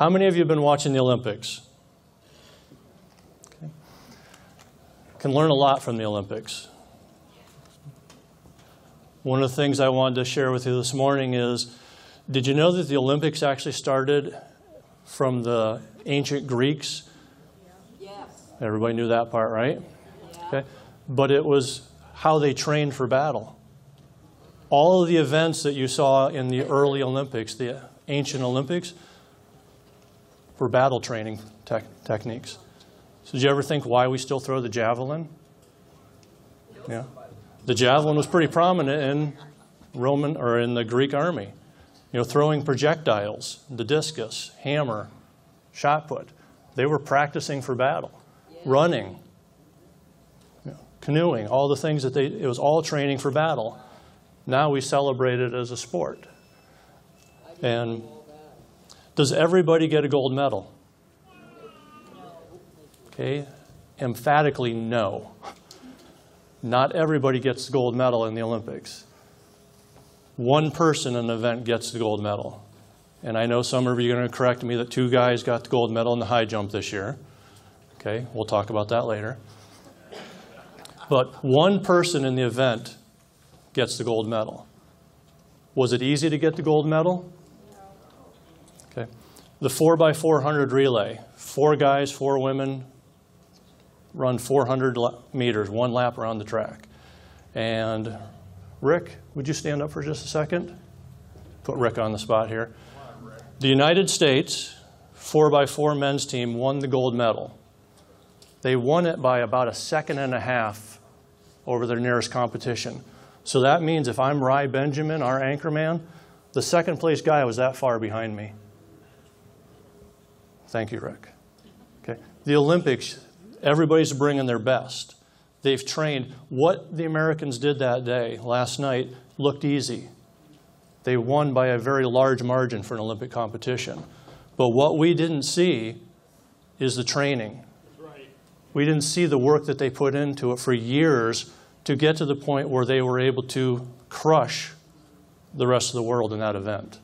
How many of you have been watching the Olympics? Okay. Can learn a lot from the Olympics. One of the things I wanted to share with you this morning is did you know that the Olympics actually started from the ancient Greeks? Yes. Everybody knew that part, right? Yeah. Okay. But it was how they trained for battle. All of the events that you saw in the early Olympics, the ancient Olympics, were battle training tech techniques. So did you ever think why we still throw the javelin? Yeah. The javelin was pretty prominent in Roman or in the Greek army. You know, throwing projectiles, the discus, hammer, shot put. They were practicing for battle. Running, you know, canoeing, all the things that they, it was all training for battle. Now we celebrate it as a sport. And does everybody get a gold medal? Okay, emphatically no. Not everybody gets the gold medal in the Olympics. One person in an event gets the gold medal. And I know some of you are going to correct me that two guys got the gold medal in the high jump this year. Okay, we'll talk about that later. But one person in the event gets the gold medal. Was it easy to get the gold medal? The 4x400 relay, four guys, four women, run 400 meters, one lap around the track. And Rick, would you stand up for just a second? Put Rick on the spot here. The United States 4x4 men's team won the gold medal. They won it by about a second and a half over their nearest competition. So that means if I'm Rai Benjamin, our anchor man, the second place guy was that far behind me. Thank you, Rick. Okay. The Olympics, everybody's bringing their best. They've trained. What the Americans did that day, last night, looked easy. They won by a very large margin for an Olympic competition. But what we didn't see is the training. We didn't see the work that they put into it for years to get to the point where they were able to crush the rest of the world in that event.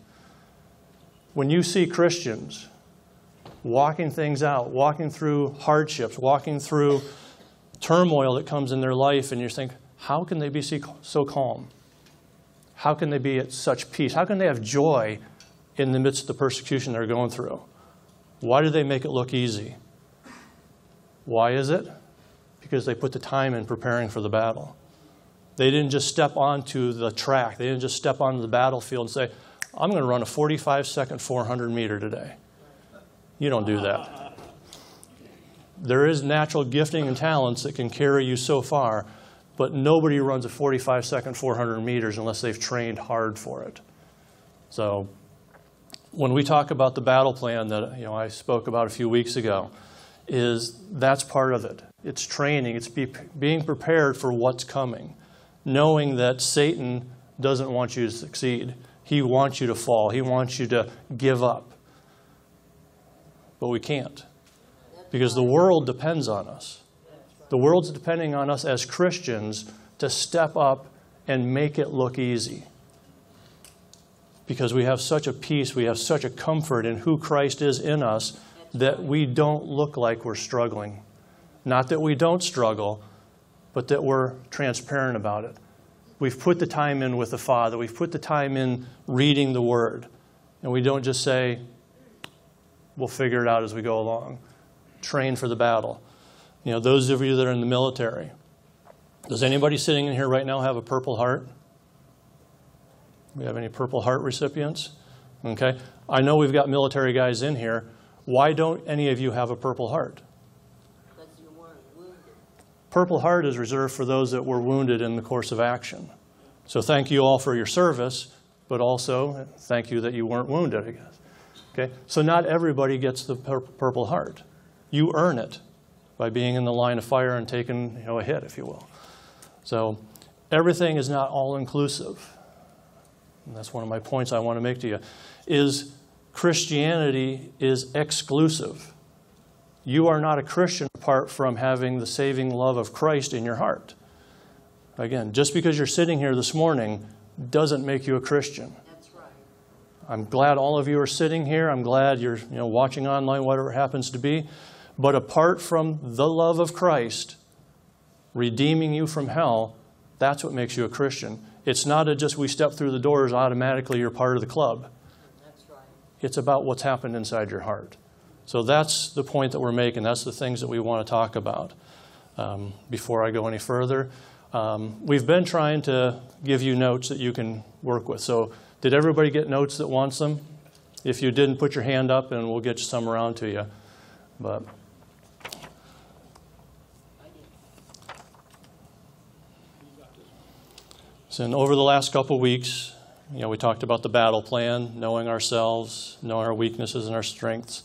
When you see Christians walking things out, walking through hardships, walking through turmoil that comes in their life, and you think, how can they be so calm? How can they be at such peace? How can they have joy in the midst of the persecution they're going through? Why do they make it look easy? Why is it? Because they put the time in preparing for the battle. They didn't just step onto the track. They didn't just step onto the battlefield and say, I'm going to run a 45 second 400 meter today. You don't do that. There is natural gifting and talents that can carry you so far, but nobody runs a 45 second 400 meters unless they've trained hard for it. So when we talk about the battle plan that you know, I spoke about a few weeks ago, is that's part of it. It's training. It's be, being prepared for what's coming, knowing that Satan doesn't want you to succeed. He wants you to fall. He wants you to give up. But we can't because the world depends on us. The world's depending on us as Christians to step up and make it look easy. Because we have such a peace, we have such a comfort in who Christ is in us that we don't look like we're struggling. Not that we don't struggle, but that we're transparent about it. We've put the time in with the Father, we've put the time in reading the Word, and we don't just say, we'll figure it out as we go along. Train for the battle. You know, those of you that are in the military, does anybody sitting in here right now have a Purple Heart? We have any Purple Heart recipients? Okay. I know we've got military guys in here. Why don't any of you have a Purple Heart? Because you weren't wounded. Purple Heart is reserved for those that were wounded in the course of action. So thank you all for your service, but also thank you that you weren't wounded, I guess. Okay? So not everybody gets the pur Purple Heart. You earn it by being in the line of fire and taking you know, a hit, if you will. So everything is not all-inclusive. And that's one of my points I want to make to you, is Christianity is exclusive. You are not a Christian apart from having the saving love of Christ in your heart. Again, just because you're sitting here this morning doesn't make you a Christian. I'm glad all of you are sitting here. I'm glad you're you know, watching online, whatever it happens to be. But apart from the love of Christ redeeming you from hell, that's what makes you a Christian. It's not a just we step through the doors, automatically you're part of the club. That's right. It's about what's happened inside your heart. So that's the point that we're making. That's the things that we want to talk about. Um, before I go any further, um, we've been trying to give you notes that you can work with. So, did everybody get notes that wants them? If you didn't, put your hand up and we'll get some around to you. But so, and over the last couple weeks, you know, we talked about the battle plan, knowing ourselves, knowing our weaknesses and our strengths.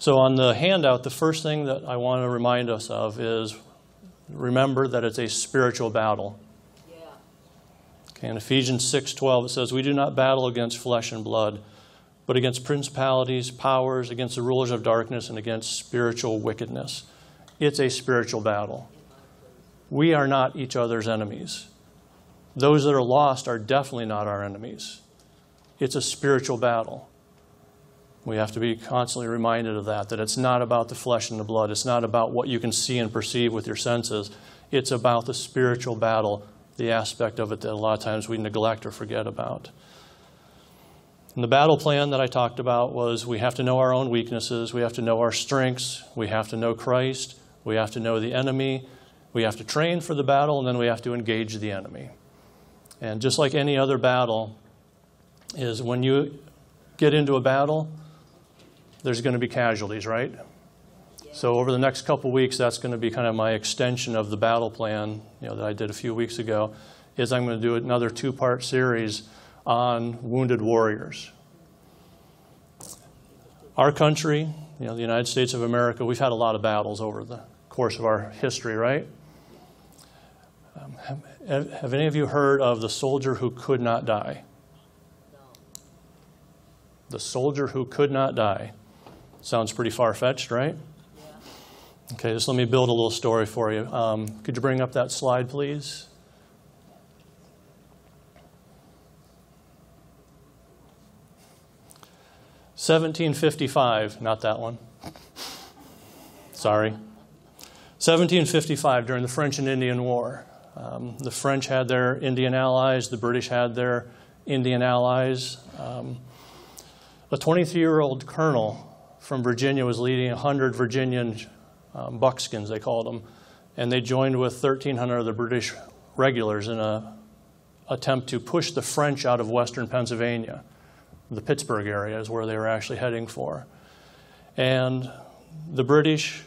So, on the handout, the first thing that I want to remind us of is remember that it's a spiritual battle. Okay, in Ephesians 6:12 it says, "We do not battle against flesh and blood, but against principalities, powers, against the rulers of darkness, and against spiritual wickedness." It's a spiritual battle. We are not each other's enemies. Those that are lost are definitely not our enemies. It's a spiritual battle. We have to be constantly reminded of that, that it's not about the flesh and the blood. It's not about what you can see and perceive with your senses. It's about the spiritual battle, the aspect of it that a lot of times we neglect or forget about. And the battle plan that I talked about was we have to know our own weaknesses, we have to know our strengths, we have to know Christ, we have to know the enemy, we have to train for the battle, and then we have to engage the enemy. And just like any other battle, is when you get into a battle, there's going to be casualties, right? So over the next couple weeks, that's going to be kind of my extension of the battle plan, you know, that I did a few weeks ago. Is I'm going to do another two-part series on wounded warriors. Our country, you know, the United States of America, we've had a lot of battles over the course of our history, right? Um, have, have any of you heard of the soldier who could not die? The soldier who could not die. Sounds pretty far fetched, right? Okay, just let me build a little story for you. Um, could you bring up that slide, please? Seventeen fifty-five, not that one. Sorry. 1755, during the French and Indian War. Um, the French had their Indian allies, the British had their Indian allies. Um, a 23 year old colonel from Virginia was leading 100 Virginian um, buckskins, they called them, and they joined with 1,300 of the British regulars in an attempt to push the French out of western Pennsylvania. The Pittsburgh area is where they were actually heading for. And the British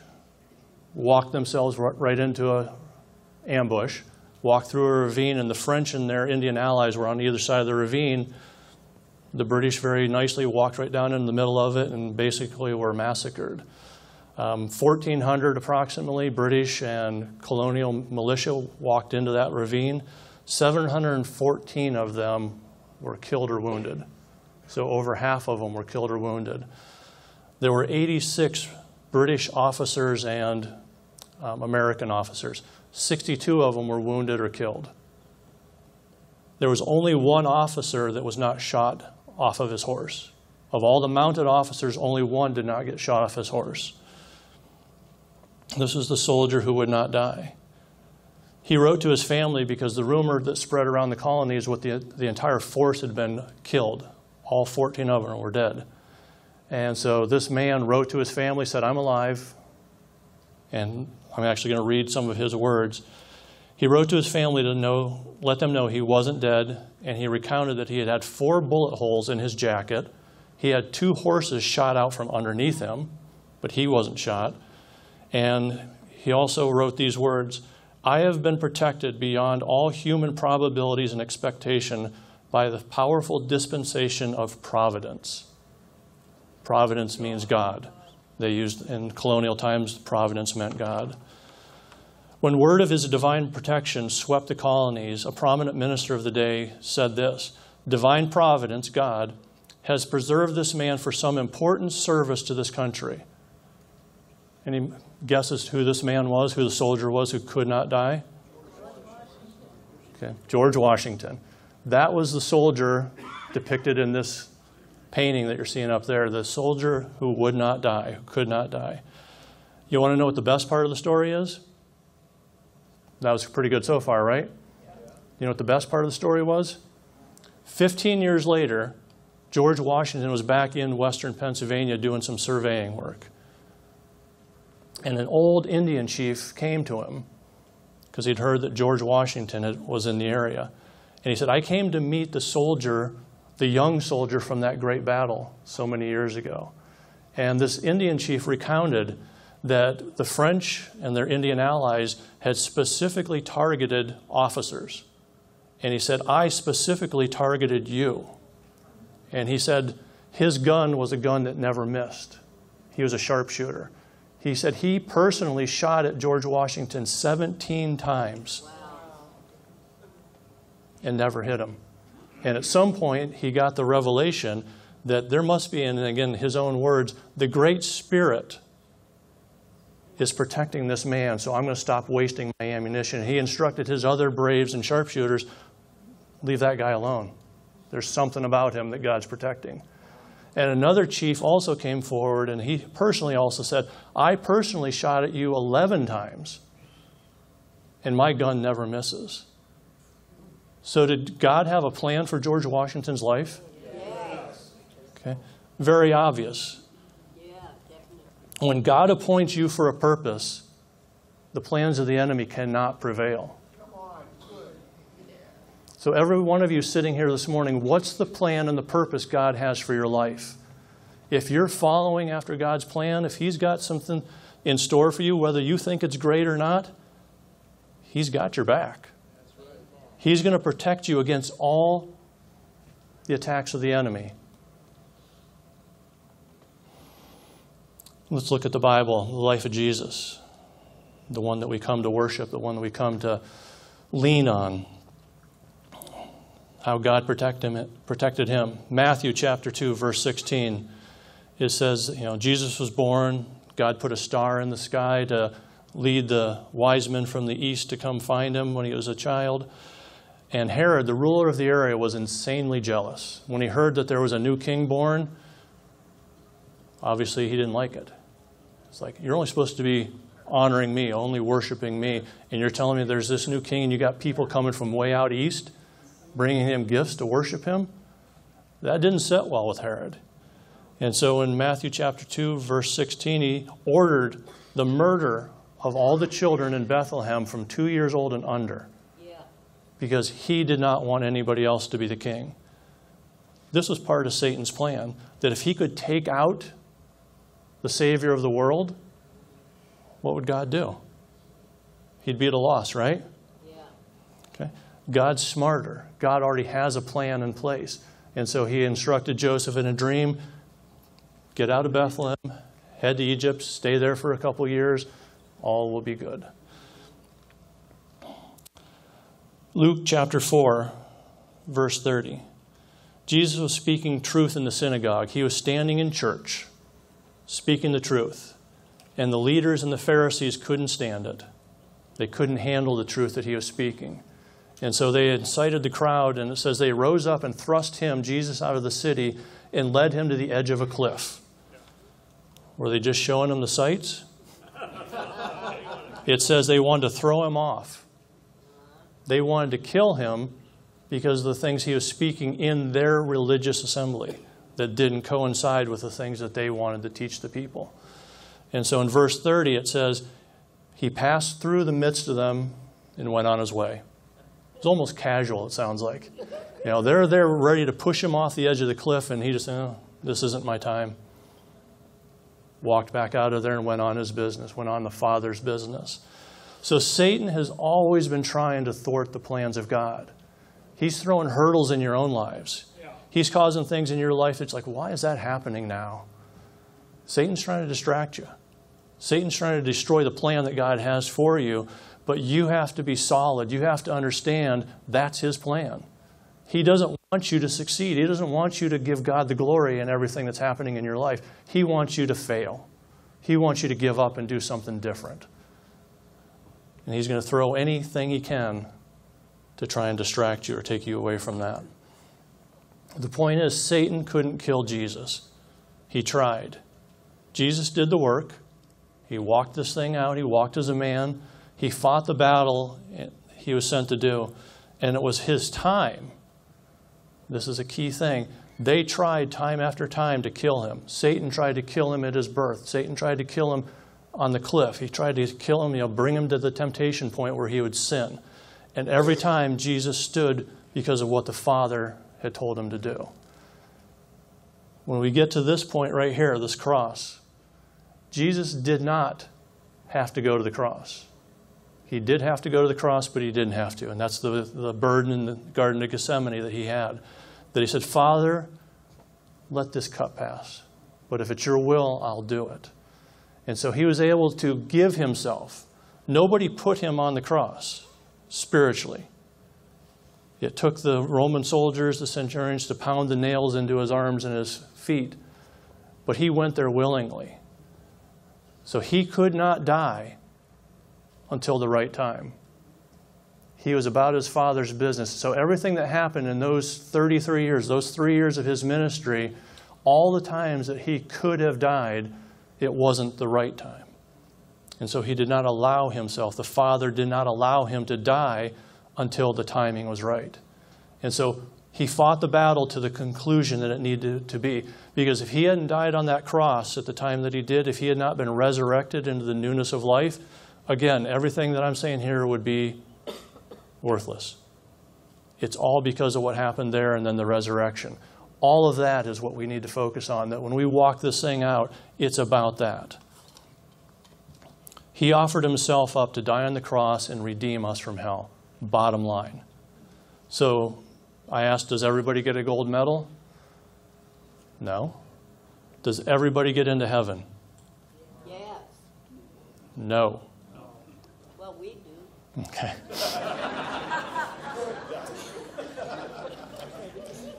walked themselves right into an ambush, walked through a ravine, and the French and their Indian allies were on either side of the ravine the British very nicely walked right down in the middle of it and basically were massacred. Um, 1,400 approximately British and colonial militia walked into that ravine. 714 of them were killed or wounded. So over half of them were killed or wounded. There were 86 British officers and um, American officers. 62 of them were wounded or killed. There was only one officer that was not shot off of his horse. Of all the mounted officers, only one did not get shot off his horse. This was the soldier who would not die. He wrote to his family because the rumor that spread around the colony is what the, the entire force had been killed. All 14 of them were dead. And so this man wrote to his family, said, I'm alive. And I'm actually going to read some of his words. He wrote to his family to know, let them know he wasn't dead, and he recounted that he had had four bullet holes in his jacket. He had two horses shot out from underneath him, but he wasn't shot. And he also wrote these words I have been protected beyond all human probabilities and expectation by the powerful dispensation of providence. Providence means God. They used in colonial times, providence meant God. When word of his divine protection swept the colonies, a prominent minister of the day said this Divine providence, God, has preserved this man for some important service to this country. Any guesses who this man was, who the soldier was who could not die? Okay, George Washington. That was the soldier depicted in this painting that you're seeing up there, the soldier who would not die, who could not die. You want to know what the best part of the story is? That was pretty good so far, right? You know what the best part of the story was? 15 years later, George Washington was back in western Pennsylvania doing some surveying work. And an old Indian chief came to him because he'd heard that George Washington had, was in the area. And he said, I came to meet the soldier, the young soldier from that great battle so many years ago. And this Indian chief recounted that the French and their Indian allies had specifically targeted officers. And he said, I specifically targeted you. And he said, his gun was a gun that never missed. He was a sharpshooter. He said he personally shot at George Washington 17 times and never hit him. And at some point, he got the revelation that there must be, and again, his own words, the Great Spirit is protecting this man, so I'm going to stop wasting my ammunition. He instructed his other braves and sharpshooters leave that guy alone. There's something about him that God's protecting. And another chief also came forward and he personally also said, I personally shot at you 11 times, and my gun never misses. So, did God have a plan for George Washington's life? Yes. Okay. Very obvious. Yeah, definitely. When God appoints you for a purpose, the plans of the enemy cannot prevail. So, every one of you sitting here this morning, what's the plan and the purpose God has for your life? If you're following after God's plan, if He's got something in store for you, whether you think it's great or not, He's got your back. He's going to protect you against all the attacks of the enemy. Let's look at the Bible, the life of Jesus, the one that we come to worship, the one that we come to lean on. How God protect him, protected him. Matthew chapter 2, verse 16, it says, you know, Jesus was born, God put a star in the sky to lead the wise men from the east to come find him when he was a child. And Herod, the ruler of the area, was insanely jealous. When he heard that there was a new king born, obviously he didn't like it. It's like, you're only supposed to be honoring me, only worshiping me, and you're telling me there's this new king and you got people coming from way out east bringing him gifts to worship him? That didn't set well with Herod. And so in Matthew chapter 2, verse 16, he ordered the murder of all the children in Bethlehem from two years old and under Yeah. because he did not want anybody else to be the king. This was part of Satan's plan that if he could take out the Savior of the world, what would God do? He'd be at a loss, right? God's smarter. God already has a plan in place. And so he instructed Joseph in a dream get out of Bethlehem, head to Egypt, stay there for a couple years, all will be good. Luke chapter 4, verse 30. Jesus was speaking truth in the synagogue. He was standing in church, speaking the truth. And the leaders and the Pharisees couldn't stand it. They couldn't handle the truth that he was speaking. And so they incited the crowd, and it says they rose up and thrust him, Jesus, out of the city and led him to the edge of a cliff. Were they just showing him the sights? It says they wanted to throw him off. They wanted to kill him because of the things he was speaking in their religious assembly that didn't coincide with the things that they wanted to teach the people. And so in verse 30, it says, He passed through the midst of them and went on his way. It's almost casual, it sounds like. You know, they're there ready to push him off the edge of the cliff, and he just, oh, this isn't my time. Walked back out of there and went on his business, went on the Father's business. So Satan has always been trying to thwart the plans of God. He's throwing hurdles in your own lives. He's causing things in your life that's like, why is that happening now? Satan's trying to distract you. Satan's trying to destroy the plan that God has for you, but you have to be solid. You have to understand that's his plan. He doesn't want you to succeed. He doesn't want you to give God the glory in everything that's happening in your life. He wants you to fail. He wants you to give up and do something different. And he's going to throw anything he can to try and distract you or take you away from that. The point is, Satan couldn't kill Jesus. He tried. Jesus did the work. He walked this thing out. He walked as a man. He fought the battle he was sent to do. And it was his time. This is a key thing. They tried time after time to kill him. Satan tried to kill him at his birth. Satan tried to kill him on the cliff. He tried to kill him, you know, bring him to the temptation point where he would sin. And every time Jesus stood because of what the Father had told him to do. When we get to this point right here, this cross, Jesus did not have to go to the cross. He did have to go to the cross, but he didn't have to. And that's the, the burden in the Garden of Gethsemane that he had. That he said, Father, let this cup pass. But if it's your will, I'll do it. And so he was able to give himself. Nobody put him on the cross spiritually. It took the Roman soldiers, the centurions, to pound the nails into his arms and his feet. But he went there willingly. So he could not die until the right time. He was about his father's business. So everything that happened in those 33 years, those three years of his ministry, all the times that he could have died, it wasn't the right time. And so he did not allow himself, the Father did not allow him to die until the timing was right. And so he fought the battle to the conclusion that it needed to be. Because if he hadn't died on that cross at the time that he did, if he had not been resurrected into the newness of life, again, everything that I'm saying here would be worthless. It's all because of what happened there and then the resurrection. All of that is what we need to focus on. That when we walk this thing out, it's about that. He offered himself up to die on the cross and redeem us from hell. Bottom line. So I asked, does everybody get a gold medal? No. Does everybody get into heaven? Yes. No. Well, we do. Okay.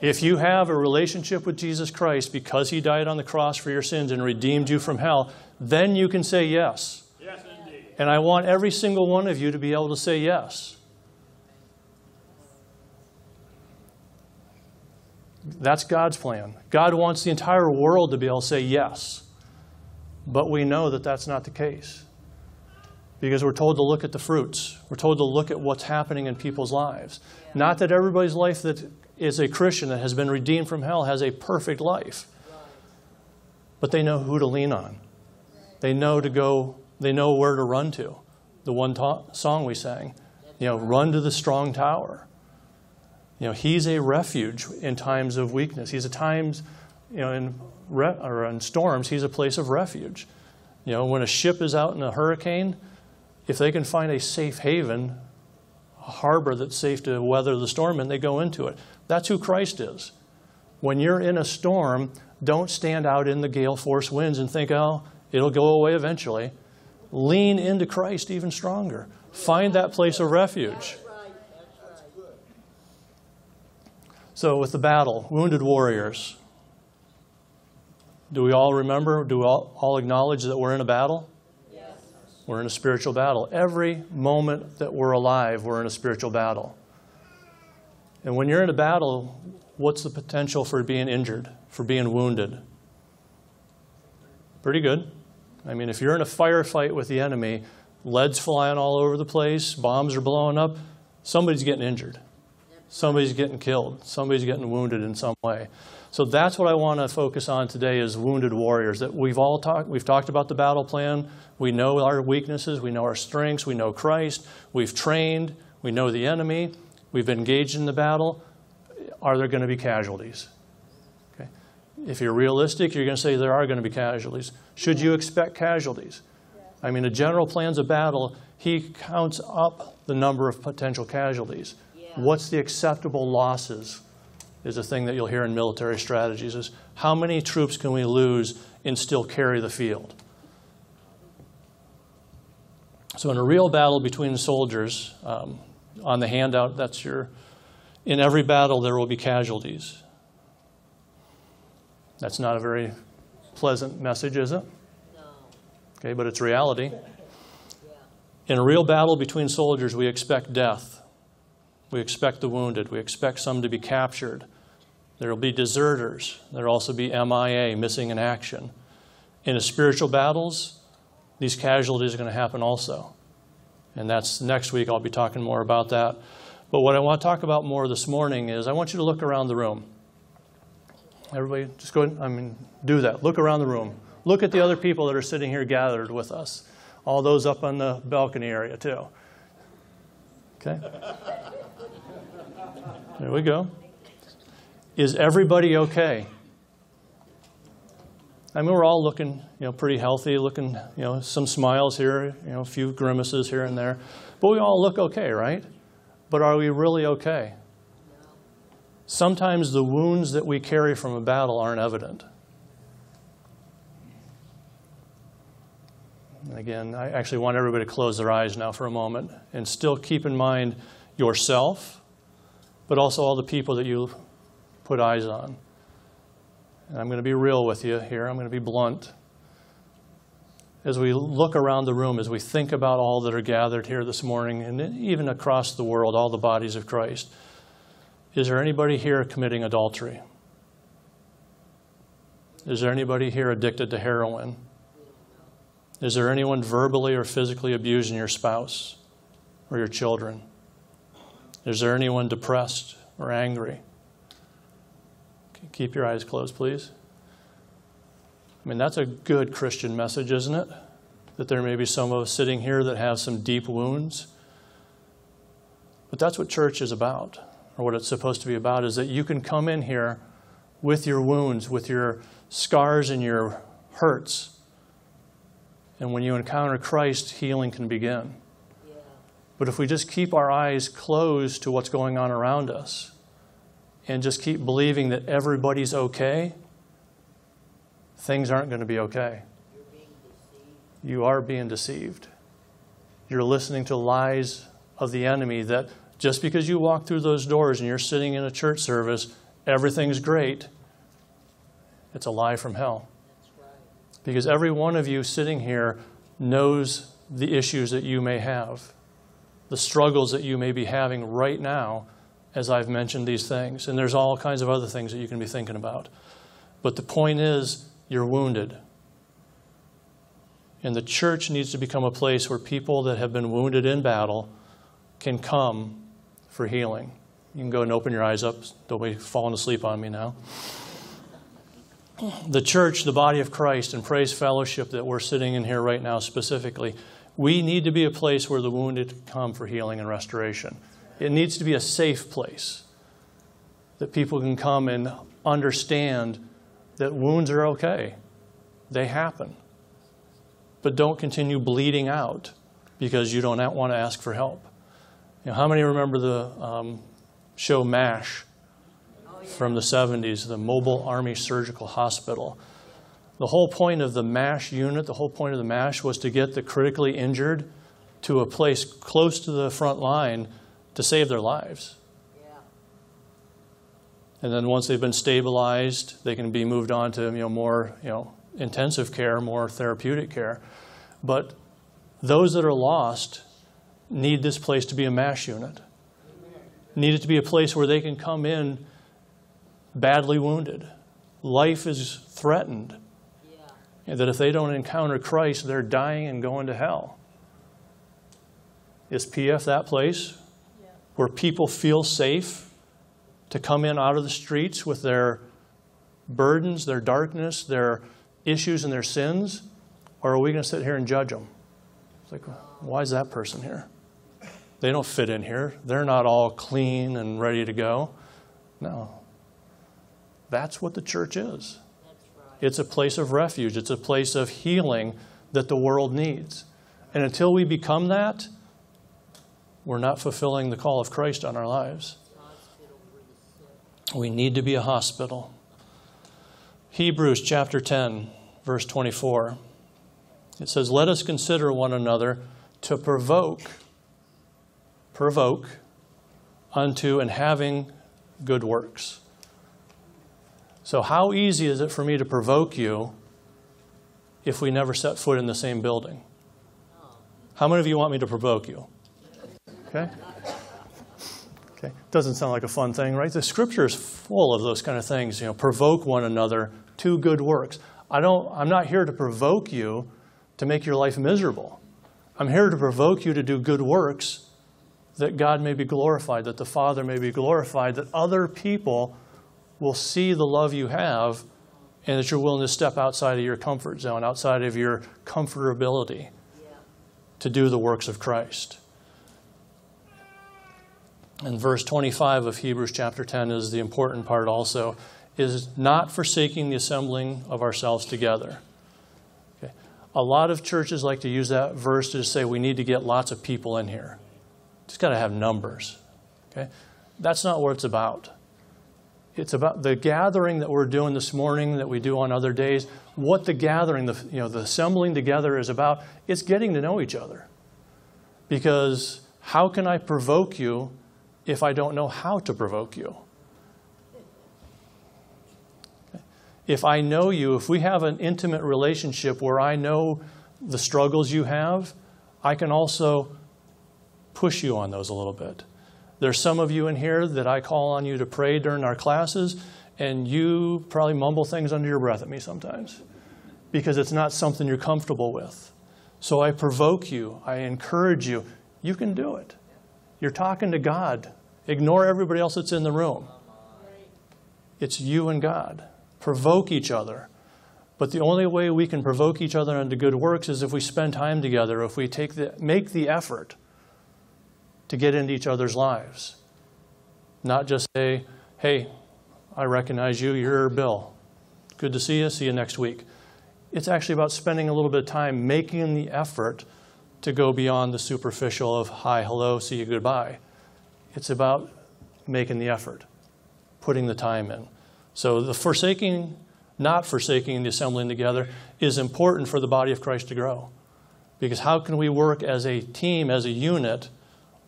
If you have a relationship with Jesus Christ because he died on the cross for your sins and redeemed you from hell, then you can say yes. Yes, indeed. And I want every single one of you to be able to say yes. That's God's plan. God wants the entire world to be able to say yes. But we know that that's not the case. Because we're told to look at the fruits. We're told to look at what's happening in people's lives. Not that everybody's life that is a Christian that has been redeemed from hell has a perfect life. But they know who to lean on. They know to go, they know where to run to. The one ta- song we sang, you know, run to the strong tower. You know, he's a refuge in times of weakness. He's a times, you know, in, re- or in storms, he's a place of refuge. You know, when a ship is out in a hurricane, if they can find a safe haven, a harbor that's safe to weather the storm and they go into it. That's who Christ is. When you're in a storm, don't stand out in the gale force winds and think, oh, it'll go away eventually. Lean into Christ even stronger. Find that place of refuge. So, with the battle, wounded warriors, do we all remember? Do we all, all acknowledge that we're in a battle? We're in a spiritual battle. Every moment that we're alive, we're in a spiritual battle. And when you're in a battle, what's the potential for being injured, for being wounded? Pretty good. I mean, if you're in a firefight with the enemy, lead's flying all over the place, bombs are blowing up, somebody's getting injured. Somebody's getting killed. Somebody's getting wounded in some way. So that's what I want to focus on today is wounded warriors. That we've all talked we've talked about the battle plan. We know our weaknesses, we know our strengths, we know Christ, we've trained, we know the enemy, we've engaged in the battle. Are there going to be casualties? Okay. If you're realistic, you're going to say there are going to be casualties. Should you expect casualties? I mean, a general plans a battle, he counts up the number of potential casualties. Yeah. What's the acceptable losses? Is a thing that you'll hear in military strategies is how many troops can we lose and still carry the field? So in a real battle between soldiers, um, on the handout, that's your, in every battle there will be casualties. That's not a very pleasant message, is it? No. Okay, but it's reality. Yeah. In a real battle between soldiers, we expect death. We expect the wounded. We expect some to be captured. There will be deserters. There will also be MIA, missing in action. In the spiritual battles, these casualties are going to happen also. And that's next week, I'll be talking more about that. But what I want to talk about more this morning is I want you to look around the room. Everybody, just go ahead, I mean, do that. Look around the room. Look at the other people that are sitting here gathered with us. All those up on the balcony area, too. Okay? There we go. Is everybody okay? I mean, we're all looking, you know, pretty healthy, looking, you know, some smiles here, you know, a few grimaces here and there. But we all look okay, right? But are we really okay? Sometimes the wounds that we carry from a battle aren't evident. Again, I actually want everybody to close their eyes now for a moment and still keep in mind yourself, but also all the people that you put eyes on. And I'm going to be real with you here, I'm going to be blunt. As we look around the room, as we think about all that are gathered here this morning, and even across the world, all the bodies of Christ, is there anybody here committing adultery? Is there anybody here addicted to heroin? Is there anyone verbally or physically abusing your spouse or your children? Is there anyone depressed or angry? Keep your eyes closed, please. I mean, that's a good Christian message, isn't it? That there may be some of us sitting here that have some deep wounds. But that's what church is about, or what it's supposed to be about, is that you can come in here with your wounds, with your scars and your hurts. And when you encounter Christ, healing can begin. Yeah. But if we just keep our eyes closed to what's going on around us and just keep believing that everybody's okay, things aren't going to be okay. You are being deceived. You're listening to lies of the enemy that just because you walk through those doors and you're sitting in a church service, everything's great. It's a lie from hell. Right. Because every one of you sitting here knows the issues that you may have, the struggles that you may be having right now as I've mentioned these things. And there's all kinds of other things that you can be thinking about. But the point is, you're wounded. And the church needs to become a place where people that have been wounded in battle can come for healing. You can go and open your eyes up. Don't be falling asleep on me now. The church, the body of Christ, and Praise Fellowship that we're sitting in here right now specifically, we need to be a place where the wounded come for healing and restoration. It needs to be a safe place that people can come and understand that wounds are okay. They happen. But don't continue bleeding out because you don't want to ask for help. You know, how many remember the um, show MASH Oh, yeah. from the 70s, the Mobile Army Surgical Hospital? The whole point of the MASH unit, the whole point of the MASH was to get the critically injured to a place close to the front line to save their lives. Yeah. And then once they've been stabilized, they can be moved on to you know, more you know, intensive care, more therapeutic care. But those that are lost need this place to be a MASH unit. Need it to be a place where they can come in badly wounded. Life is threatened. Yeah. And that if they don't encounter Christ, they're dying and going to hell. Is PF that place. Where people feel safe to come in out of the streets with their burdens, their darkness, their issues, and their sins? Or are we going to sit here and judge them? It's like, why is that person here? They don't fit in here. They're not all clean and ready to go. No. That's what the church is. It's a place of refuge, it's a place of healing that the world needs. And until we become that, we're not fulfilling the call of Christ on our lives. We need to be a hospital. Hebrews chapter 10, verse 24. It says, Let us consider one another to provoke, provoke unto and having good works. So, how easy is it for me to provoke you if we never set foot in the same building? How many of you want me to provoke you? Okay? Okay, doesn't sound like a fun thing, right? The scripture is full of those kind of things. You know, provoke one another to good works. I don't. I'm not here to provoke you to make your life miserable. I'm here to provoke you to do good works that God may be glorified, that the Father may be glorified, that other people will see the love you have and that you're willing to step outside of your comfort zone, outside of your comfortability Yeah. to do the works of Christ. And verse 25 of Hebrews chapter 10 is the important part also, is not forsaking the assembling of ourselves together. Okay. A lot of churches like to use that verse to say we need to get lots of people in here. Just got to have numbers. Okay? That's not what it's about. It's about the gathering that we're doing this morning, that we do on other days. What the gathering, the, you know, the assembling together is about, it's getting to know each other. Because how can I provoke you if I don't know how to provoke you? If I know you, if we have an intimate relationship where I know the struggles you have, I can also push you on those a little bit. There's some of you in here that I call on you to pray during our classes, and you probably mumble things under your breath at me sometimes because it's not something you're comfortable with. So I provoke you, I encourage you. You can do it. You're talking to God. Ignore everybody else that's in the room. It's you and God. Provoke each other. But the only way we can provoke each other into good works is if we spend time together, if we take the, make the effort to get into each other's lives. Not just say, hey, I recognize you, you're Bill. Good to see you, see you next week. It's actually about spending a little bit of time making the effort to go beyond the superficial of hi, hello, see you, goodbye. It's about making the effort, putting the time in. So the forsaking, not forsaking the assembling together is important for the body of Christ to grow. Because how can we work as a team, as a unit,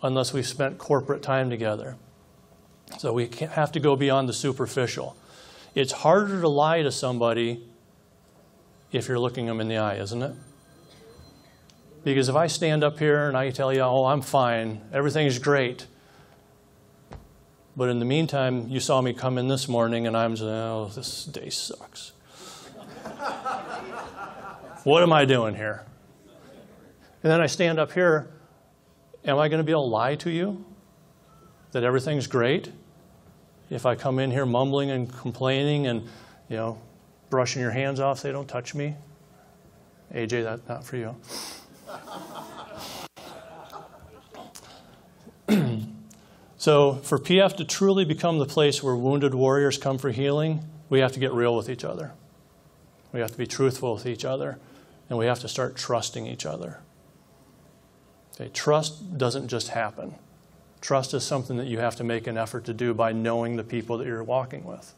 unless we've spent corporate time together? So we have to go beyond the superficial. It's harder to lie to somebody if you're looking them in the eye, isn't it? Because if I stand up here and I tell you, oh, I'm fine, everything's great, but in the meantime, you saw me come in this morning and I'm saying, oh, this day sucks. what am I doing here? And then I stand up here, am I going to be able to lie to you that everything's great? If I come in here mumbling and complaining and, you know, brushing your hands off, they don't touch me. AJ, that's not for you. so, for PF to truly become the place where wounded warriors come for healing, we have to get real with each other. We have to be truthful with each other, and we have to start trusting each other. Okay, trust doesn't just happen. Trust is something that you have to make an effort to do by knowing the people that you're walking with.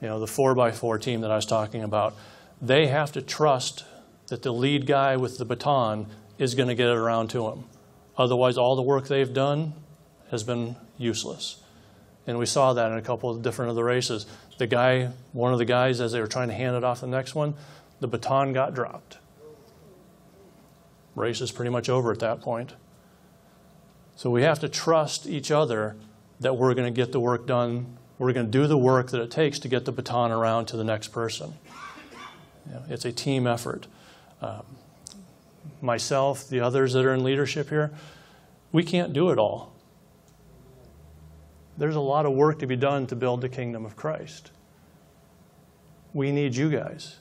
You know, the 4x4 team that I was talking about, they have to trust that the lead guy with the baton is going to get it around to him. Otherwise, all the work they've done has been useless. And we saw that in a couple of different of the races. The guy, one of the guys, as they were trying to hand it off the next one, the baton got dropped. Race is pretty much over at that point. So we have to trust each other that we're going to get the work done. We're going to do the work that it takes to get the baton around to the next person. You know, it's a team effort. Myself, the others that are in leadership here, we can't do it all. There's a lot of work to be done to build the kingdom of Christ. We need you guys.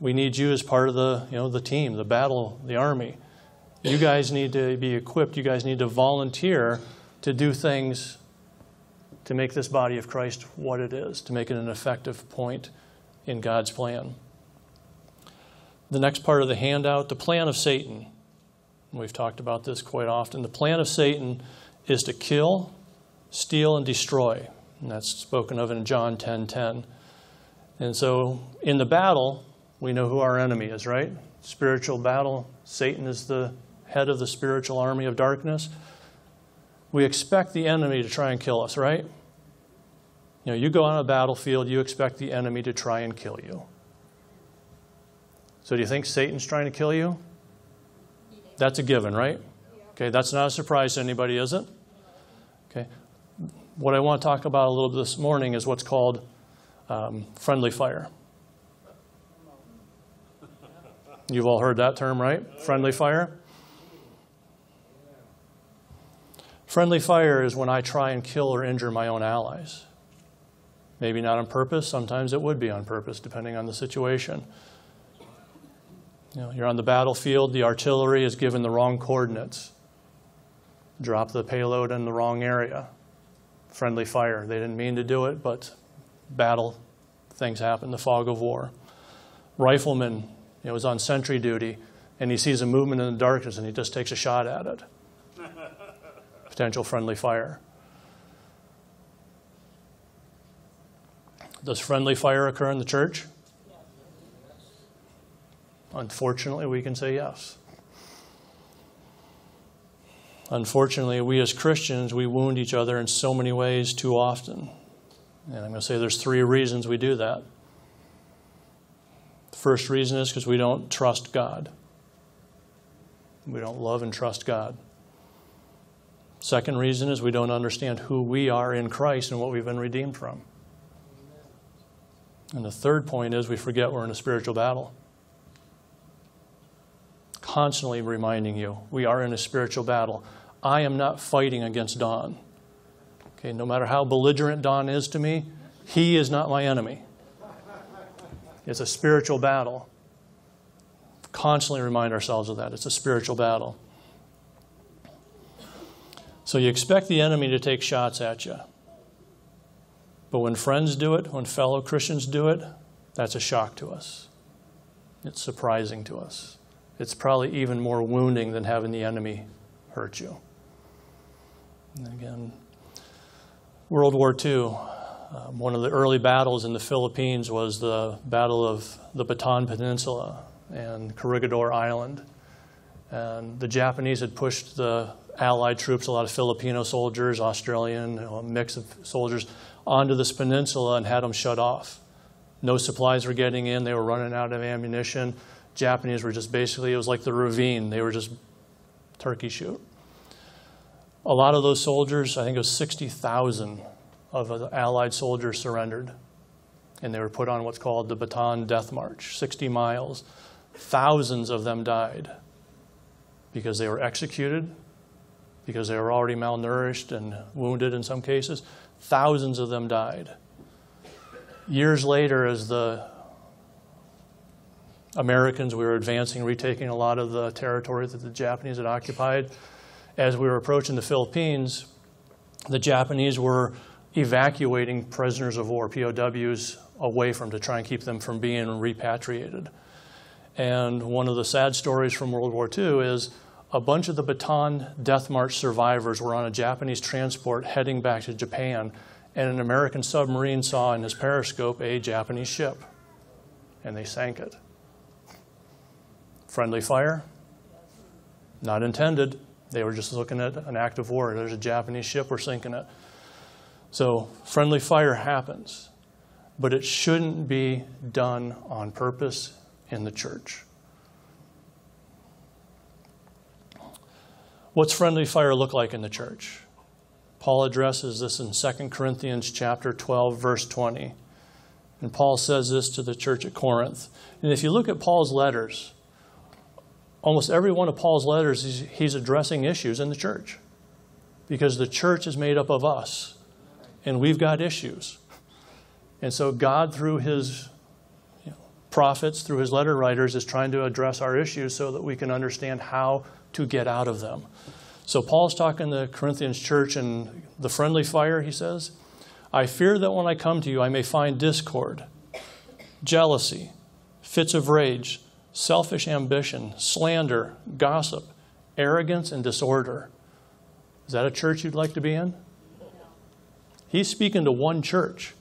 We need you as part of the, you know, the team, the battle, the army. You guys need to be equipped. You guys need to volunteer to do things to make this body of Christ what it is, to make it an effective point in God's plan. The next part of the handout, the plan of Satan. We've talked about this quite often. The plan of Satan is to kill, steal, and destroy. And that's spoken of in John 10 10. And so in the battle, we know who our enemy is, right? Spiritual battle. Satan is the head of the spiritual army of darkness. We expect the enemy to try and kill us, right? You know, you go on a battlefield, you expect the enemy to try and kill you. So do you think Satan's trying to kill you? That's a given, right? Okay, that's not a surprise to anybody, is it? Okay. what I want to talk about a little bit this morning is what's called um, friendly fire. You've all heard that term, right? Friendly fire. Friendly fire is when I try and kill or injure my own allies. Maybe not on purpose, sometimes it would be on purpose, depending on the situation. You know, you're on the battlefield, the artillery is given the wrong coordinates. Drop the payload in the wrong area. Friendly fire. They didn't mean to do it, but battle things happen, the fog of war. Rifleman you know, was on sentry duty, and he sees a movement in the darkness, and he just takes a shot at it. Potential friendly fire. Does friendly fire occur in the church? Unfortunately, we can say yes. Unfortunately, we as Christians, we wound each other in so many ways too often. And I'm going to say there's three reasons we do that. The first reason is because we don't trust God. We don't love and trust God. Second reason is we don't understand who we are in Christ and what we've been redeemed from. And the third point is we forget we're in a spiritual battle constantly reminding you we are in a spiritual battle. I am not fighting against Don. Okay, no matter how belligerent Don is to me, he is not my enemy. It's a spiritual battle. Constantly remind ourselves of that. It's a spiritual battle. So you expect the enemy to take shots at you. But when friends do it, when fellow Christians do it, that's a shock to us. It's surprising to us it's probably even more wounding than having the enemy hurt you. And again, World War II, um, one of the early battles in the Philippines was the Battle of the Bataan Peninsula and Corregidor Island. And the Japanese had pushed the Allied troops, a lot of Filipino soldiers, Australian, a mix of soldiers, onto this peninsula and had them shut off. No supplies were getting in, they were running out of ammunition. Japanese were just basically, it was like the ravine. They were just turkey shoot. A lot of those soldiers, I think it was 60,000 of the Allied soldiers surrendered. And they were put on what's called the Bataan Death March, 60 miles. Thousands of them died because they were executed, because they were already malnourished and wounded in some cases. Thousands of them died. Years later, as the Americans. We were advancing, retaking a lot of the territory that the Japanese had occupied. As we were approaching the Philippines, the Japanese were evacuating prisoners of war, POWs, away from to try and keep them from being repatriated. And one of the sad stories from World War II is a bunch of the Bataan Death March survivors were on a Japanese transport heading back to Japan, and an American submarine saw in his periscope a Japanese ship, and they sank it. Friendly fire? Not intended. They were just looking at an act of war. There's a Japanese ship, we're sinking it. So, friendly fire happens, but it shouldn't be done on purpose in the church. What's friendly fire look like in the church? Paul addresses this in 2 Corinthians chapter 12 verse 20. And Paul says this to the church at Corinth. And if you look at Paul's letters, almost every one of Paul's letters, he's, addressing issues in the church because the church is made up of us and we've got issues. And so God, through his you know, prophets, through his letter writers, is trying to address our issues so that we can understand how to get out of them. So Paul's talking to the Corinthians church and the friendly fire, he says, I fear that when I come to you, I may find discord, jealousy, fits of rage selfish ambition, slander, gossip, arrogance, and disorder. Is that a church you'd like to be in? He's speaking to one church,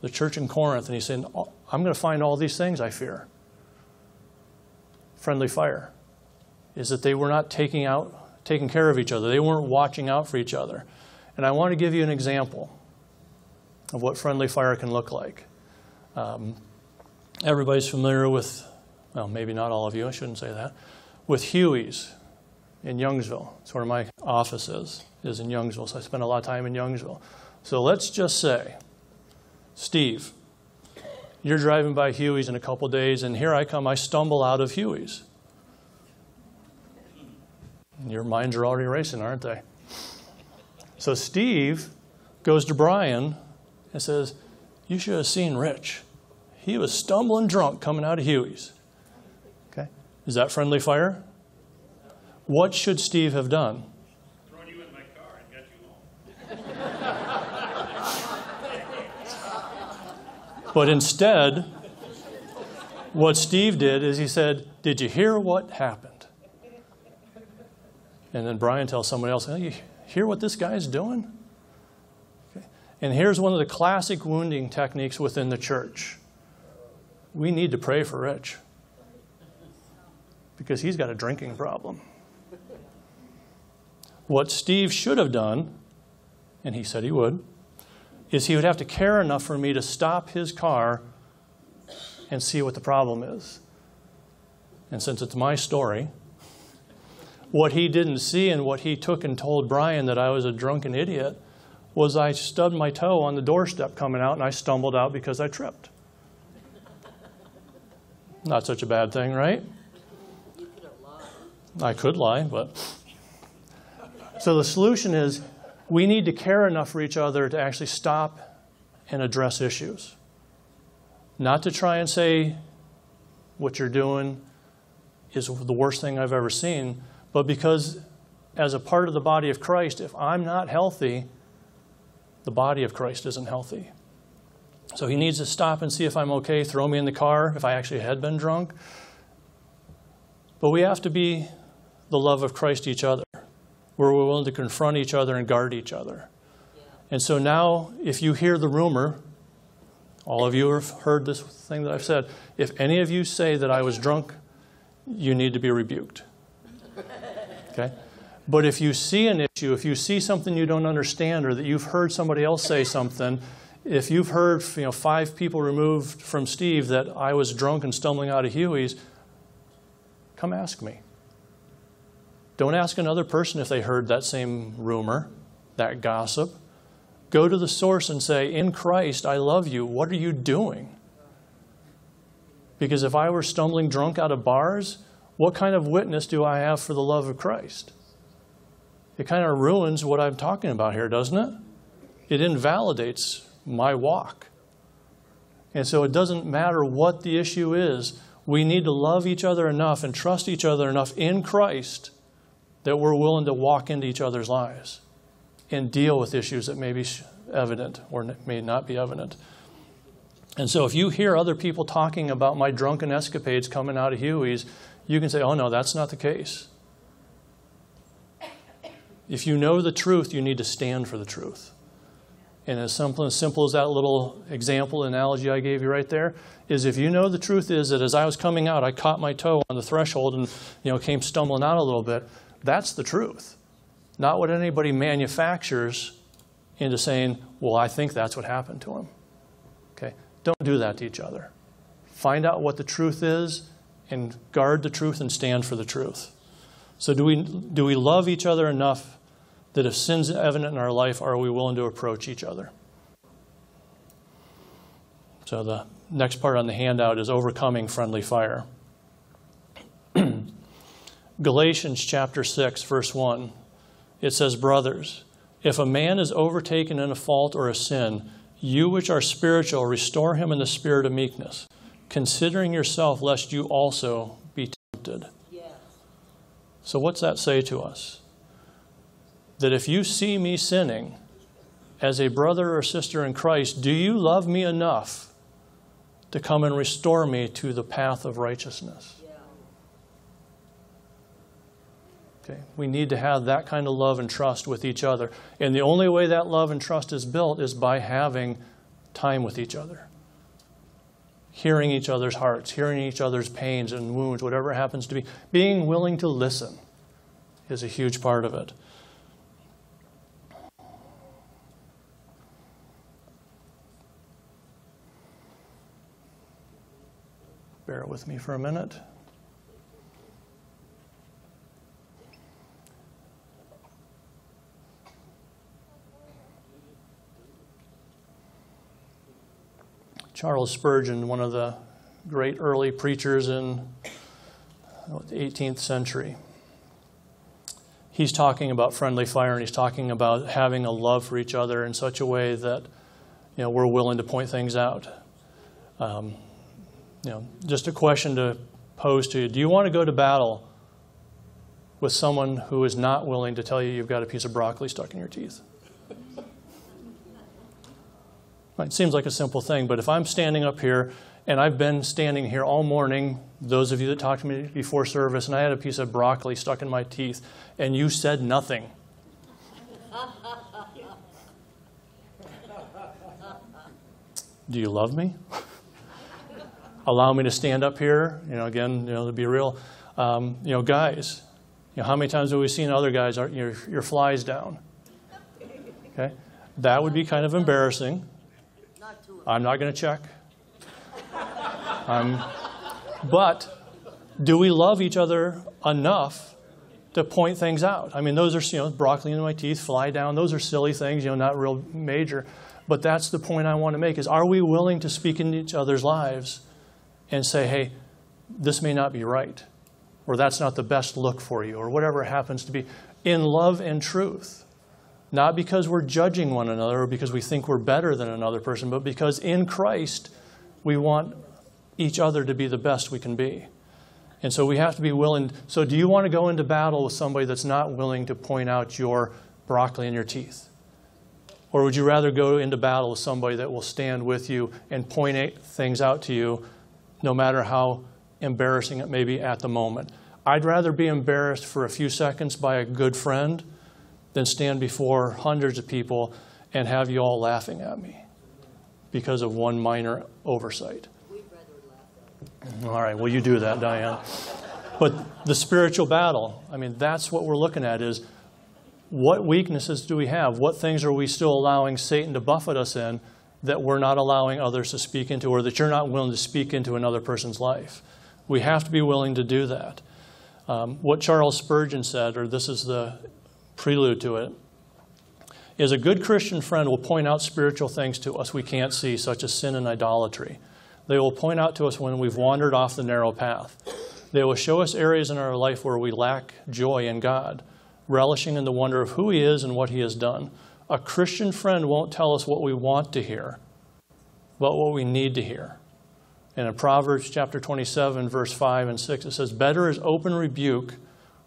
the church in Corinth, and he's saying, oh, I'm going to find all these things I fear. Friendly fire is that they were not taking out, taking care of each other. They weren't watching out for each other. And I want to give you an example of what friendly fire can look like. Um, everybody's familiar with well, maybe not all of you, I shouldn't say that, with Huey's in Youngsville. It's where my office is, is in Youngsville. So I spend a lot of time in Youngsville. So let's just say, Steve, you're driving by Huey's in a couple days, and here I come, I stumble out of Huey's. Your minds are already racing, aren't they? So Steve goes to Brian and says, You should have seen Rich. He was stumbling drunk coming out of Huey's. Is that friendly fire? What should Steve have done? Thrown you in my car and got you home. But instead, what Steve did is he said, Did you hear what happened? And then Brian tells somebody else, oh, You hear what this guy's doing? Okay. And here's one of the classic wounding techniques within the church we need to pray for Rich because he's got a drinking problem. What Steve should have done, and he said he would, is he would have to care enough for me to stop his car and see what the problem is. And since it's my story, what he didn't see and what he took and told Brian that I was a drunken idiot was I stubbed my toe on the doorstep coming out and I stumbled out because I tripped. Not such a bad thing, right? You could have lied. I could lie, but. So the solution is we need to care enough for each other to actually stop and address issues. Not to try and say what you're doing is the worst thing I've ever seen, but because as a part of the body of Christ, if I'm not healthy, the body of Christ isn't healthy. So he needs to stop and see if I'm okay, throw me in the car if I actually had been drunk. But we have to be the love of Christ each other, where we're willing to confront each other and guard each other. And so now, if you hear the rumor, all of you have heard this thing that I've said. If any of you say that I was drunk, you need to be rebuked. Okay? But if you see an issue, if you see something you don't understand, or that you've heard somebody else say something, if you've heard you know, five people removed from Steve that I was drunk and stumbling out of Huey's, come ask me. Don't ask another person if they heard that same rumor, that gossip. Go to the source and say, In Christ, I love you. What are you doing? Because if I were stumbling drunk out of bars, what kind of witness do I have for the love of Christ? It kind of ruins what I'm talking about here, doesn't it? It invalidates my walk. And so it doesn't matter what the issue is, we need to love each other enough and trust each other enough in Christ that we're willing to walk into each other's lives and deal with issues that may be evident or may not be evident. And so if you hear other people talking about my drunken escapades coming out of Huey's, you can say, oh no, that's not the case. If you know the truth, you need to stand for the truth. And as simple, as simple as that little example, analogy I gave you right there, is if you know the truth is that as I was coming out, I caught my toe on the threshold and you know came stumbling out a little bit, that's the truth. Not what anybody manufactures into saying, well, I think that's what happened to him. Okay? Don't do that to each other. Find out what the truth is and guard the truth and stand for the truth. So do we do we love each other enough that if sin's evident in our life, are we willing to approach each other? So the next part on the handout is overcoming friendly fire. Galatians chapter 6, verse 1. It says, Brothers, if a man is overtaken in a fault or a sin, you which are spiritual, restore him in the spirit of meekness, considering yourself, lest you also be tempted. Yes. So, what's that say to us? that if you see me sinning as a brother or sister in Christ, do you love me enough to come and restore me to the path of righteousness? Yeah. Okay. We need to have that kind of love and trust with each other. And the only way that love and trust is built is by having time with each other. Hearing each other's hearts, hearing each other's pains and wounds, whatever happens to be. Being willing to listen is a huge part of it. Bear with me for a minute. Charles Spurgeon, one of the great early preachers in the 18th century. He's talking about friendly fire and he's talking about having a love for each other in such a way that you know, we're willing to point things out. Um, you know, just a question to pose to you Do you want to go to battle with someone who is not willing to tell you you've got a piece of broccoli stuck in your teeth? It seems like a simple thing, but if I'm standing up here and I've been standing here all morning, those of you that talked to me before service, and I had a piece of broccoli stuck in my teeth, and you said nothing. Do you love me? Allow me to stand up here, you know, again, you know, to be real. Um, you know, guys, you know, how many times have we seen other guys, your, your flies down? Okay? That would be kind of embarrassing. I'm not going to check. Um, but do we love each other enough to point things out? I mean, those are, you know, broccoli in my teeth, fly down. Those are silly things, you know, not real major. But that's the point I want to make is are we willing to speak in each other's lives and say, hey, this may not be right, or that's not the best look for you, or whatever happens to be, in love and truth. Not because we're judging one another or because we think we're better than another person, but because in Christ we want each other to be the best we can be. And so we have to be willing. So, do you want to go into battle with somebody that's not willing to point out your broccoli in your teeth? Or would you rather go into battle with somebody that will stand with you and point things out to you, no matter how embarrassing it may be at the moment? I'd rather be embarrassed for a few seconds by a good friend than stand before hundreds of people and have you all laughing at me because of one minor oversight. We'd rather laugh All right, well, you do that, Diane. But the spiritual battle, I mean, that's what we're looking at is what weaknesses do we have? What things are we still allowing Satan to buffet us in that we're not allowing others to speak into or that you're not willing to speak into another person's life? We have to be willing to do that. Um, what Charles Spurgeon said, or this is the prelude to it, is a good Christian friend will point out spiritual things to us we can't see, such as sin and idolatry. They will point out to us when we've wandered off the narrow path. They will show us areas in our life where we lack joy in God relishing in the wonder of who He is and what He has done. A Christian friend won't tell us what we want to hear, but what we need to hear. And in Proverbs chapter 27, verse 5 and 6, it says, Better is open rebuke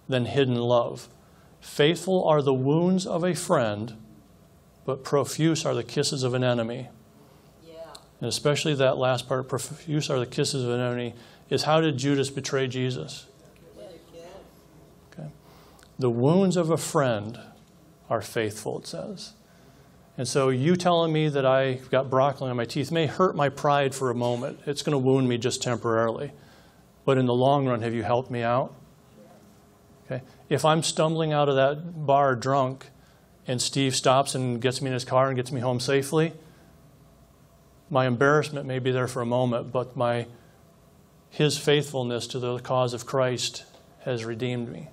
than hidden love. Faithful are the wounds of a friend, but profuse are the kisses of an enemy. Yeah. And especially that last part, profuse are the kisses of an enemy, is how did Judas betray Jesus? Okay. The wounds of a friend are faithful, it says. And so you telling me that I've got broccoli on my teeth may hurt my pride for a moment. It's going to wound me just temporarily. But in the long run, have you helped me out? If I'm stumbling out of that bar drunk and Steve stops and gets me in his car and gets me home safely, my embarrassment may be there for a moment, but my his faithfulness to the cause of Christ has redeemed me.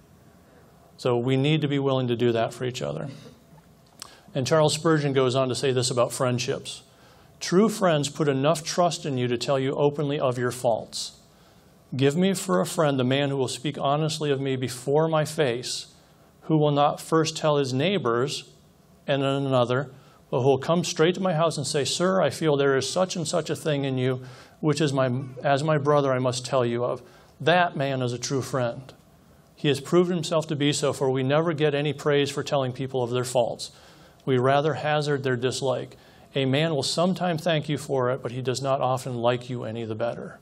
So we need to be willing to do that for each other. And Charles Spurgeon goes on to say this about friendships True friends put enough trust in you to tell you openly of your faults. Give me for a friend a man who will speak honestly of me before my face, who will not first tell his neighbors and then another, but who will come straight to my house and say, Sir, I feel there is such and such a thing in you, which is my, as my brother I must tell you of. That man is a true friend. He has proven himself to be so, for we never get any praise for telling people of their faults. We rather hazard their dislike. A man will sometime thank you for it, but he does not often like you any the better.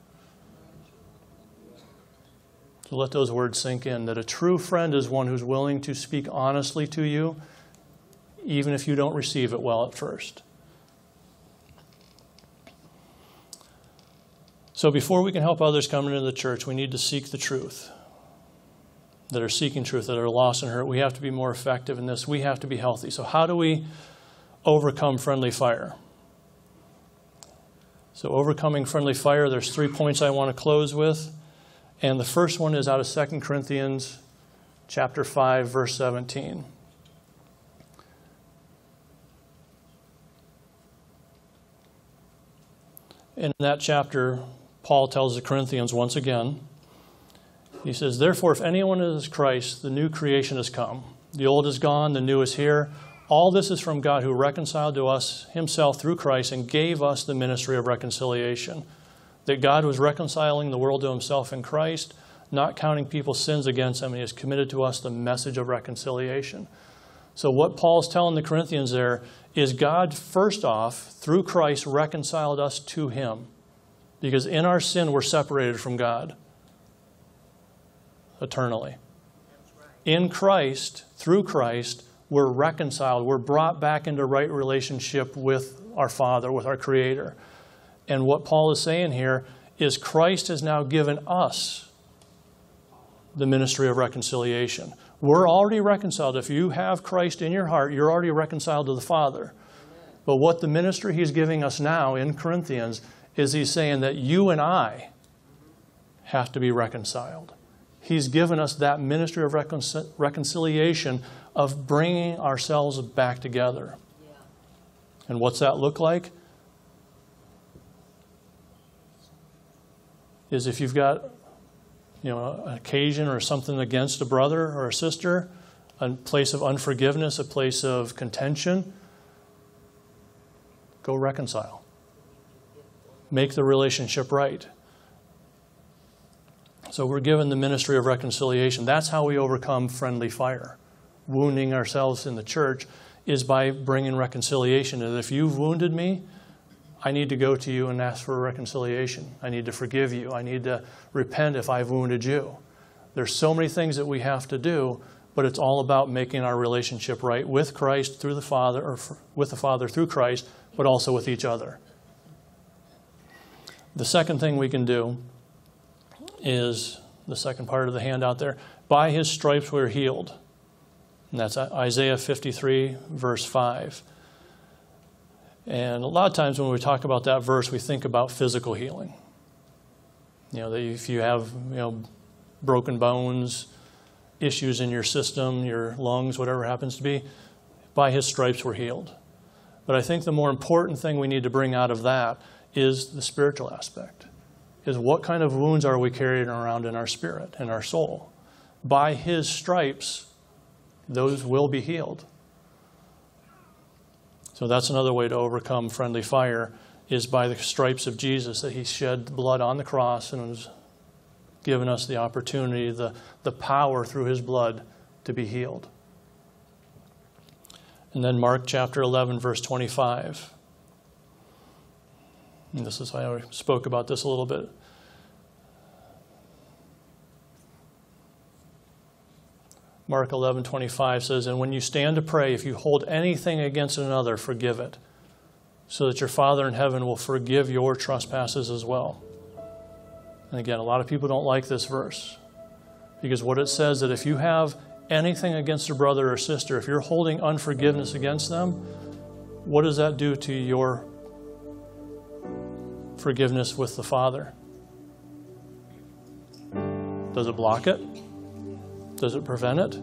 So let those words sink in that a true friend is one who's willing to speak honestly to you, even if you don't receive it well at first. So before we can help others come into the church, we need to seek the truth that are seeking truth, that are lost and hurt. We have to be more effective in this. We have to be healthy. So, how do we overcome friendly fire? So, overcoming friendly fire, there's three points I want to close with. And the first one is out of 2 Corinthians chapter 5 verse 17. In that chapter, Paul tells the Corinthians once again, he says, Therefore, if anyone is Christ, the new creation has come. The old is gone, the new is here. All this is from God who reconciled to us himself through Christ and gave us the ministry of reconciliation. That God was reconciling the world to himself in Christ, not counting people's sins against them, and he has committed to us the message of reconciliation. So, what Paul's telling the Corinthians there is God, first off, through Christ, reconciled us to him. Because in our sin, we're separated from God eternally. In Christ, through Christ, we're reconciled. We're brought back into right relationship with our Father, with our Creator. And what Paul is saying here is Christ has now given us the ministry of reconciliation. We're already reconciled. If you have Christ in your heart, you're already reconciled to the Father. But what the ministry he's giving us now in Corinthians is he's saying that you and I have to be reconciled. He's given us that ministry of reconcil- reconciliation of bringing ourselves back together. Yeah. And what's that look like? Is if you've got you know, an occasion or something against a brother or a sister, a place of unforgiveness, a place of contention, go reconcile. Make the relationship right. So we're given the ministry of reconciliation. That's how we overcome friendly fire. Wounding ourselves in the church is by bringing reconciliation. And if you've wounded me, I need to go to you and ask for reconciliation. I need to forgive you. I need to repent if I've wounded you. There's so many things that we have to do, but it's all about making our relationship right with Christ through the Father, or with the Father through Christ, but also with each other. The second thing we can do is the second part of the handout there. By his stripes we're healed. And that's Isaiah 53, verse 5. And a lot of times when we talk about that verse, we think about physical healing. You know, that if you have, you know, broken bones, issues in your system, your lungs, whatever happens to be, by his stripes we're healed. But I think the more important thing we need to bring out of that is the spiritual aspect. Is what kind of wounds are we carrying around in our spirit, in our soul? By his stripes, those will be healed. So that's another way to overcome friendly fire is by the stripes of Jesus that he shed the blood on the cross and has given us the opportunity, the, the power through his blood to be healed. And then Mark chapter 11, verse 25. And this is, I spoke about this a little bit. Mark 11:25 says, "And when you stand to pray, if you hold anything against another, forgive it, so that your Father in heaven will forgive your trespasses as well." And again, a lot of people don't like this verse because what it says that if you have anything against a brother or sister, if you're holding unforgiveness against them, what does that do to your forgiveness with the Father? Does it block it? Does it prevent it?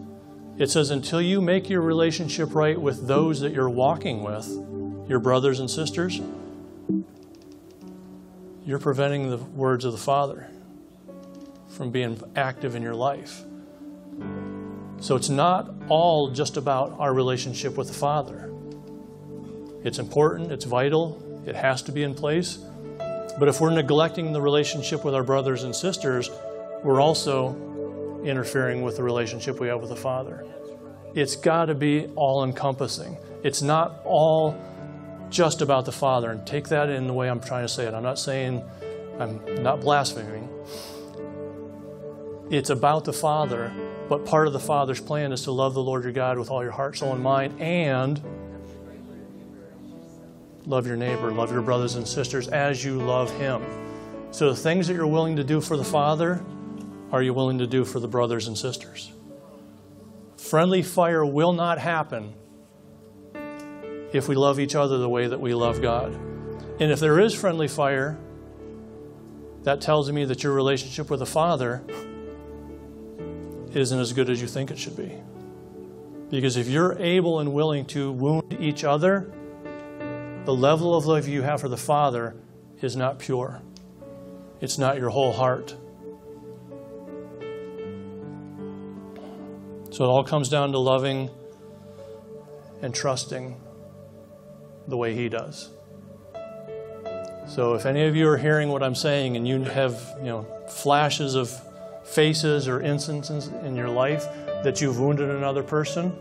It says, until you make your relationship right with those that you're walking with, your brothers and sisters, you're preventing the words of the Father from being active in your life. So it's not all just about our relationship with the Father. It's important, it's vital, it has to be in place. But if we're neglecting the relationship with our brothers and sisters, we're also interfering with the relationship we have with the Father. It's got to be all encompassing. It's not all just about the Father. And take that in the way I'm trying to say it. I'm not saying I'm not blaspheming. It's about the Father, but part of the Father's plan is to love the Lord your God with all your heart, soul, and mind, and love your neighbor, love your brothers and sisters as you love Him. So the things that you're willing to do for the Father, are you willing to do for the brothers and sisters? Friendly fire will not happen if we love each other the way that we love God. And if there is friendly fire, that tells me that your relationship with the Father isn't as good as you think it should be. Because if you're able and willing to wound each other, the level of love you have for the Father is not pure. It's not your whole heart. So it all comes down to loving and trusting the way He does. So if any of you are hearing what I'm saying and you have, you know, flashes of faces or instances in your life that you've wounded another person,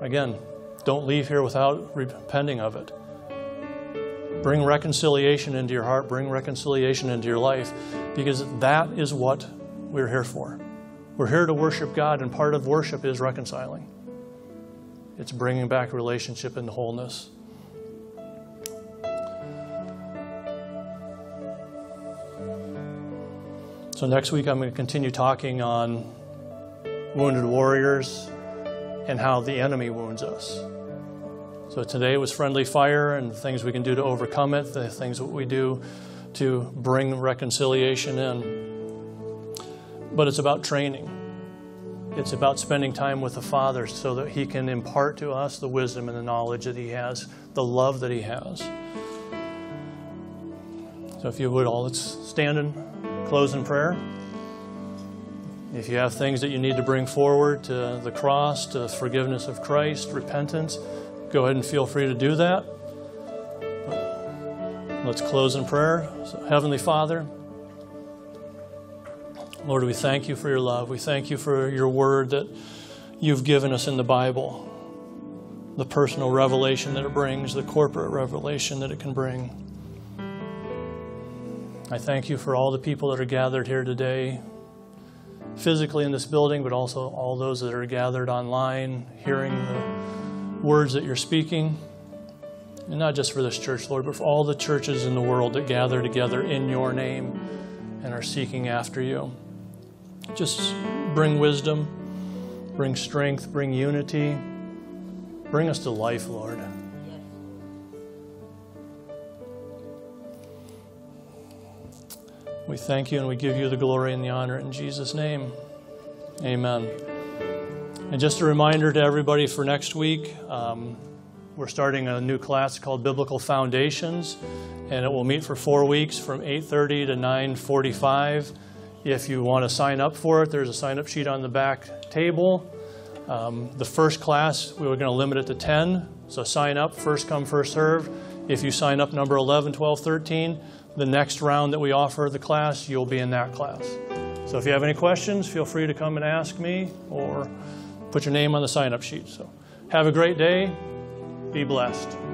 again, don't leave here without repenting of it. Bring reconciliation into your heart, bring reconciliation into your life, because that is what we're here for. We're here to worship God, and part of worship is reconciling. It's bringing back relationship into wholeness. So, next week, I'm going to continue talking on wounded warriors and how the enemy wounds us. So, today was friendly fire and things we can do to overcome it, the things that we do to bring reconciliation in. But it's about training. It's about spending time with the Father so that He can impart to us the wisdom and the knowledge that He has, the love that He has. So, if you would all, let's stand and close in prayer. If you have things that you need to bring forward to the cross, to forgiveness of Christ, repentance, go ahead and feel free to do that. Let's close in prayer. So, Heavenly Father, Lord, we thank you for your love. We thank you for your word that you've given us in the Bible, the personal revelation that it brings, the corporate revelation that it can bring. I thank you for all the people that are gathered here today, physically in this building, but also all those that are gathered online, hearing the words that you're speaking. And not just for this church, Lord, but for all the churches in the world that gather together in your name and are seeking after you. Just bring wisdom, bring strength, bring unity. Bring us to life, Lord. We thank you and we give you the glory and the honor in Jesus' name. Amen. And just a reminder to everybody for next week, um, we're starting a new class called Biblical Foundations, and it will meet for four weeks from 8:30 to 9:45. If you want to sign up for it, there's a sign-up sheet on the back table. Um, the first class, we were going to limit it to 10, so sign up, first come, first serve. If you sign up number 11, 12, 13, the next round that we offer the class, you'll be in that class. So if you have any questions, feel free to come and ask me or put your name on the sign up sheet. So have a great day. Be blessed.